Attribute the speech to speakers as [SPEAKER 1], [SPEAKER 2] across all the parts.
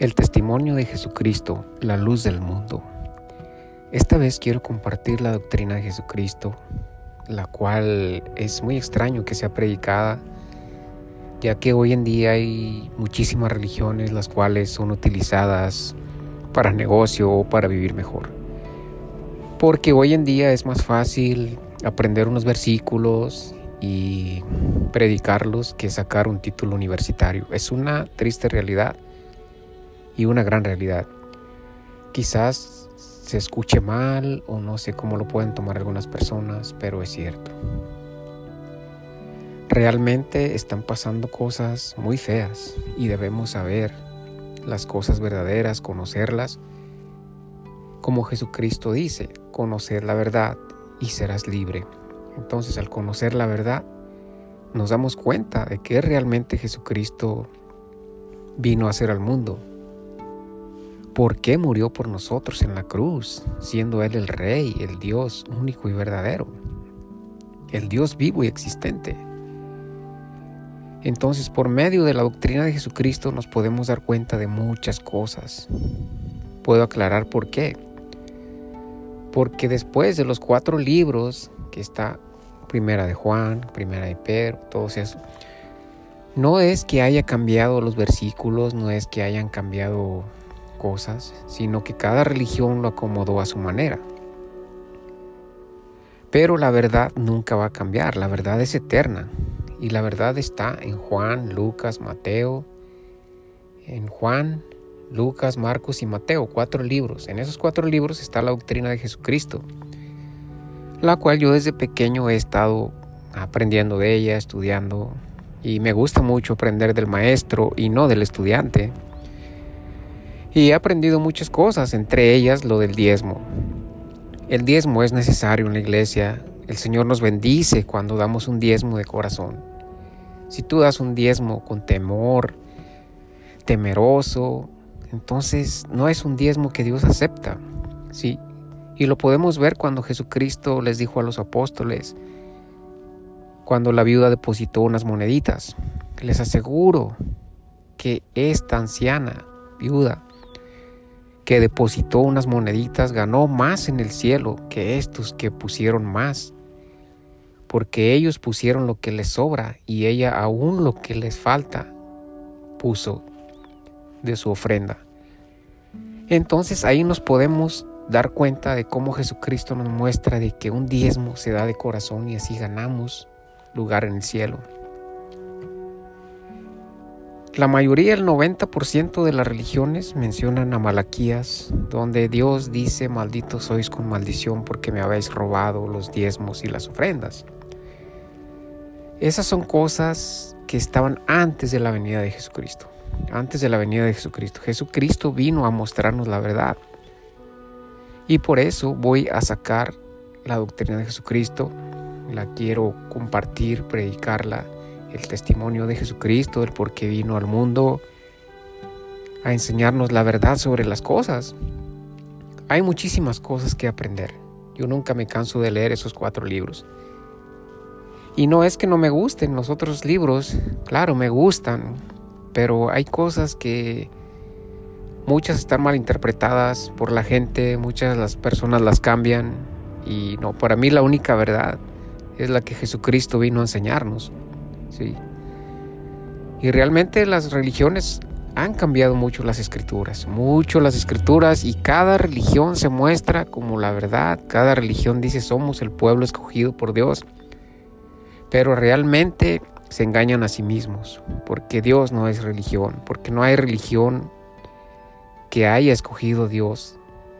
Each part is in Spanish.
[SPEAKER 1] El testimonio de Jesucristo, la luz del mundo. Esta vez quiero compartir la doctrina de Jesucristo, la cual es muy extraño que sea predicada, ya que hoy en día hay muchísimas religiones las cuales son utilizadas para negocio o para vivir mejor. Porque hoy en día es más fácil aprender unos versículos y predicarlos que sacar un título universitario. Es una triste realidad y una gran realidad. Quizás se escuche mal o no sé cómo lo pueden tomar algunas personas, pero es cierto. Realmente están pasando cosas muy feas y debemos saber las cosas verdaderas, conocerlas. Como Jesucristo dice, conocer la verdad y serás libre. Entonces al conocer la verdad, nos damos cuenta de que realmente Jesucristo vino a hacer al mundo ¿Por qué murió por nosotros en la cruz, siendo Él el Rey, el Dios único y verdadero? El Dios vivo y existente. Entonces, por medio de la doctrina de Jesucristo nos podemos dar cuenta de muchas cosas. Puedo aclarar por qué. Porque después de los cuatro libros que está Primera de Juan, Primera de Pedro, todos esos, no es que haya cambiado los versículos, no es que hayan cambiado sino que cada religión lo acomodó a su manera. Pero la verdad nunca va a cambiar, la verdad es eterna. Y la verdad está en Juan, Lucas, Mateo, en Juan, Lucas, Marcos y Mateo, cuatro libros. En esos cuatro libros está la doctrina de Jesucristo, la cual yo desde pequeño he estado aprendiendo de ella, estudiando, y me gusta mucho aprender del maestro y no del estudiante. Y he aprendido muchas cosas, entre ellas lo del diezmo. El diezmo es necesario en la iglesia. El Señor nos bendice cuando damos un diezmo de corazón. Si tú das un diezmo con temor, temeroso, entonces no es un diezmo que Dios acepta. Sí, y lo podemos ver cuando Jesucristo les dijo a los apóstoles, cuando la viuda depositó unas moneditas. Les aseguro que esta anciana viuda que depositó unas moneditas ganó más en el cielo que estos que pusieron más, porque ellos pusieron lo que les sobra y ella aún lo que les falta puso de su ofrenda. Entonces ahí nos podemos dar cuenta de cómo Jesucristo nos muestra de que un diezmo se da de corazón y así ganamos lugar en el cielo. La mayoría, el 90% de las religiones mencionan a Malaquías, donde Dios dice, maldito sois con maldición porque me habéis robado los diezmos y las ofrendas. Esas son cosas que estaban antes de la venida de Jesucristo, antes de la venida de Jesucristo. Jesucristo vino a mostrarnos la verdad. Y por eso voy a sacar la doctrina de Jesucristo, la quiero compartir, predicarla el testimonio de Jesucristo, el por qué vino al mundo a enseñarnos la verdad sobre las cosas. Hay muchísimas cosas que aprender. Yo nunca me canso de leer esos cuatro libros. Y no es que no me gusten los otros libros, claro, me gustan, pero hay cosas que muchas están mal interpretadas por la gente, muchas las personas las cambian y no, para mí la única verdad es la que Jesucristo vino a enseñarnos. ¿Sí? Y realmente las religiones han cambiado mucho las escrituras, mucho las escrituras y cada religión se muestra como la verdad, cada religión dice somos el pueblo escogido por Dios, pero realmente se engañan a sí mismos, porque Dios no es religión, porque no hay religión que haya escogido Dios,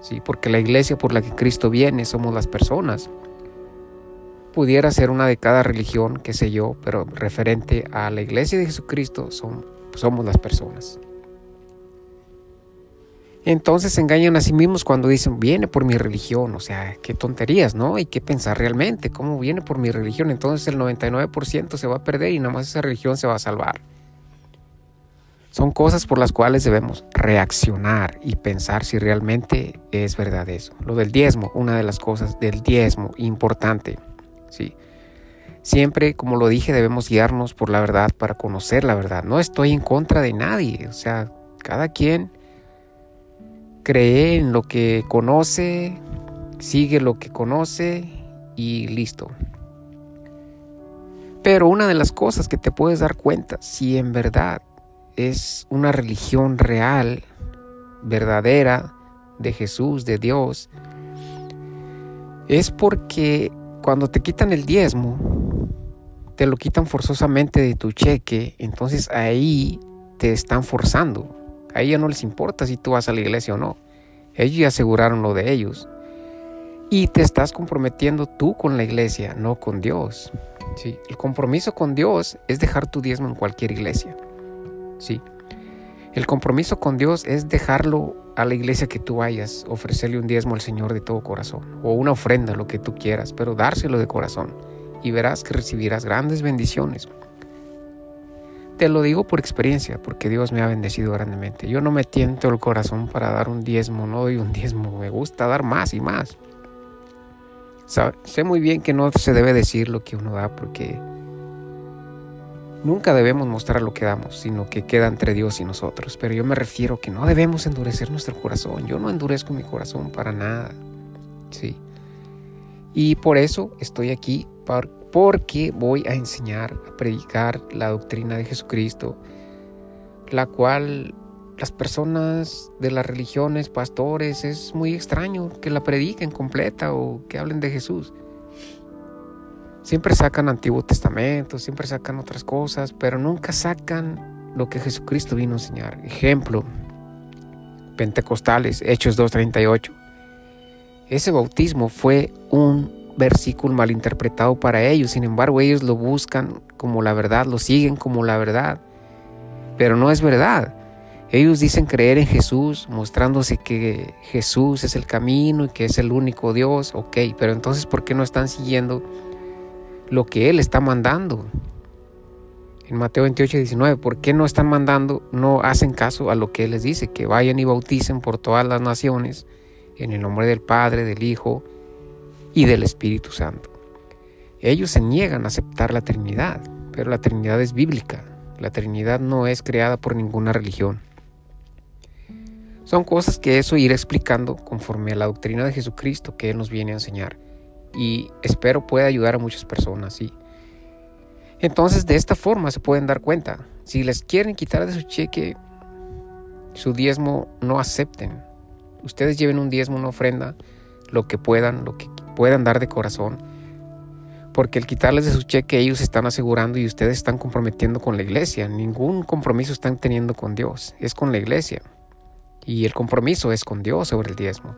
[SPEAKER 1] ¿sí? porque la iglesia por la que Cristo viene somos las personas pudiera ser una de cada religión, qué sé yo, pero referente a la iglesia de Jesucristo son, somos las personas. Entonces se engañan a sí mismos cuando dicen, viene por mi religión, o sea, qué tonterías, ¿no? Hay que pensar realmente, ¿cómo viene por mi religión? Entonces el 99% se va a perder y nada más esa religión se va a salvar. Son cosas por las cuales debemos reaccionar y pensar si realmente es verdad eso. Lo del diezmo, una de las cosas del diezmo importante. Siempre, como lo dije, debemos guiarnos por la verdad para conocer la verdad. No estoy en contra de nadie, o sea, Cada quien cree en lo que conoce, sigue lo que conoce y listo. Pero una de las cosas que te puedes dar cuenta, si en verdad es una religión real, verdadera, de Jesús, de Dios, es porque cuando te quitan el diezmo, te lo quitan forzosamente de tu cheque, entonces ahí te están forzando. A ella no les importa si tú vas a la iglesia o no. Ellos ya aseguraron lo de ellos. Y te estás comprometiendo tú con la iglesia, no con Dios. ¿sí? El compromiso con Dios es dejar tu diezmo en cualquier iglesia. ¿sí? El compromiso con Dios es dejarlo a la iglesia que tú vayas, ofrecerle un diezmo al Señor de todo corazón, o una ofrenda, lo que tú quieras, pero dárselo de corazón, y verás que recibirás grandes bendiciones. Te lo digo por experiencia, porque Dios me ha bendecido grandemente. Yo no me tiento el corazón para dar un diezmo, no doy un diezmo, me gusta dar más y más sé muy bien que no se debe decir lo que uno da porque nunca debemos mostrar lo que damos, sino que queda entre Dios y nosotros. Pero yo me refiero que no debemos endurecer nuestro corazón. Yo no endurezco mi corazón para nada. Sí. Y por eso estoy aquí, porque voy a enseñar, a predicar la doctrina de Jesucristo, la cual las personas de las religiones, pastores, es muy extraño que la prediquen completa o que hablen de Jesús. Siempre sacan Antiguo Testamento, siempre sacan otras cosas, pero nunca sacan lo que Jesucristo vino a enseñar. Ejemplo, Pentecostales, Hechos 2.38. Ese bautismo fue un versículo malinterpretado para ellos, sin embargo ellos lo buscan como la verdad, lo siguen como la verdad, pero no es verdad. Ellos dicen creer en Jesús, mostrándose que Jesús es el camino y que es el único Dios, ok, pero entonces ¿por qué no están siguiendo lo que Él está mandando? En Mateo 28, 19, ¿por qué no están mandando, no hacen caso a lo que Él les dice? Que vayan y bauticen por todas las naciones en el nombre del Padre, del Hijo y del Espíritu Santo. Ellos se niegan a aceptar la Trinidad, pero la Trinidad es bíblica. La Trinidad no es creada por ninguna religión. Son cosas que eso iré explicando conforme a la doctrina de Jesucristo que Él nos viene a enseñar. Y espero pueda ayudar a muchas personas. Entonces de esta forma se pueden dar cuenta. Si les quieren quitar de su cheque su diezmo, no acepten. Ustedes lleven un diezmo, una ofrenda, lo que puedan, lo que puedan dar de corazón. Porque el quitarles de su cheque ellos están asegurando y ustedes están comprometiendo con la iglesia. Ningún compromiso están teniendo con Dios, es con la iglesia. Y el compromiso es con Dios sobre el diezmo.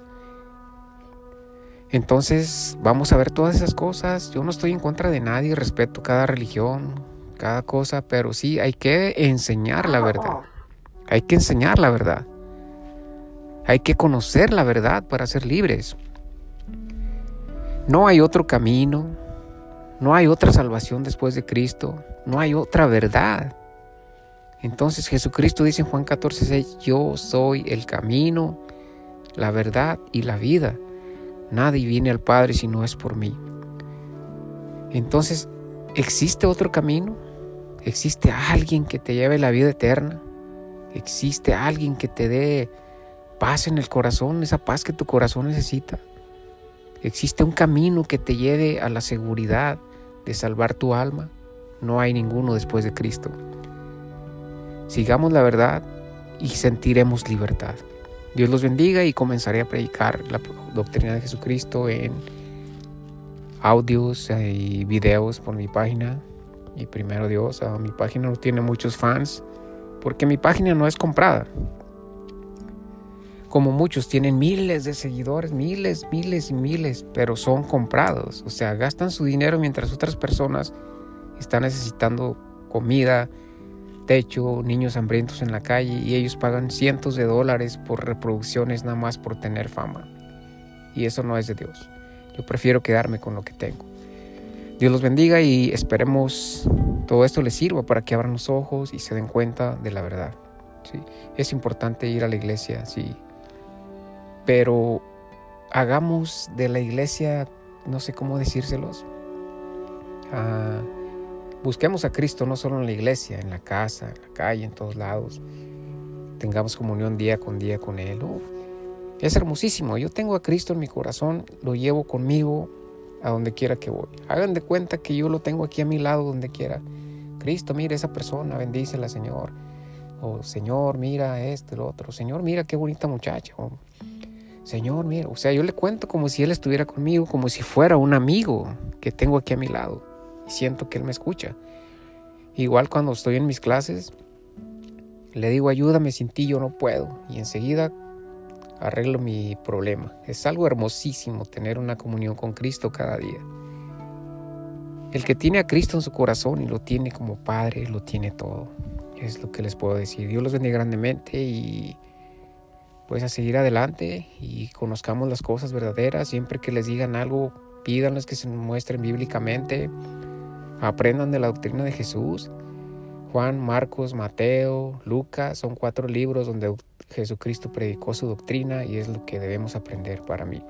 [SPEAKER 1] Entonces vamos a ver todas esas cosas. Yo no estoy en contra de nadie, respeto cada religión, cada cosa, pero sí hay que enseñar la verdad. Hay que enseñar la verdad. Hay que conocer la verdad para ser libres. No hay otro camino, no hay otra salvación después de Cristo, no hay otra verdad. Entonces Jesucristo dice en Juan 14, 6, yo soy el camino, la verdad y la vida. Nadie viene al Padre si no es por mí. Entonces, ¿existe otro camino? ¿Existe alguien que te lleve la vida eterna? ¿Existe alguien que te dé paz en el corazón, esa paz que tu corazón necesita? ¿Existe un camino que te lleve a la seguridad de salvar tu alma? No hay ninguno después de Cristo. Sigamos la verdad y sentiremos libertad. Dios los bendiga y comenzaré a predicar la doctrina de Jesucristo en audios y videos por mi página. Y primero Dios, ah, mi página no tiene muchos fans porque mi página no es comprada. Como muchos tienen miles de seguidores, miles, miles y miles, pero son comprados. O sea, gastan su dinero mientras otras personas están necesitando comida, techo, niños hambrientos en la calle y ellos pagan cientos de dólares por reproducciones nada más por tener fama. Y eso no es de Dios. Yo prefiero quedarme con lo que tengo. Dios los bendiga y esperemos todo esto les sirva para que abran los ojos y se den cuenta de la verdad. ¿sí? Es importante ir a la iglesia, sí. Pero hagamos de la iglesia, no sé cómo decírselos, ah, Busquemos a Cristo no solo en la iglesia, en la casa, en la calle, en todos lados. tengamos comunión día con día con Él. Es hermosísimo. Yo tengo a Cristo en mi corazón, lo llevo conmigo a donde quiera que voy. Hagan de cuenta que yo lo tengo aquí a mi lado donde quiera. Cristo, mira esa persona, bendícela, Señor. O Señor, mira esto, el otro. Señor, mira qué bonita muchacha. Señor, mira. O sea, yo le cuento como si Él estuviera conmigo, como si fuera un amigo que tengo aquí a mi lado. Siento que Él me escucha. Igual cuando estoy en mis clases, le digo, ayúdame, sin ti yo no puedo. Y enseguida arreglo mi problema. Es algo hermosísimo tener una comunión con Cristo cada día. El que tiene a Cristo en su corazón y lo tiene como Padre, lo tiene todo. Es lo que les puedo decir. Dios los bendiga grandemente y pues a seguir adelante y conozcamos las cosas verdaderas. Siempre que les digan algo, pídanles que se muestren bíblicamente. Aprendan de la doctrina de Jesús. Juan, Marcos, Mateo, Lucas son cuatro libros donde Jesucristo predicó su doctrina y es lo que debemos aprender para mí.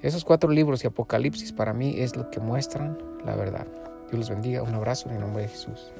[SPEAKER 1] Esos cuatro libros y Apocalipsis para mí es lo que muestran la verdad. Dios los bendiga. Un abrazo en el nombre de Jesús.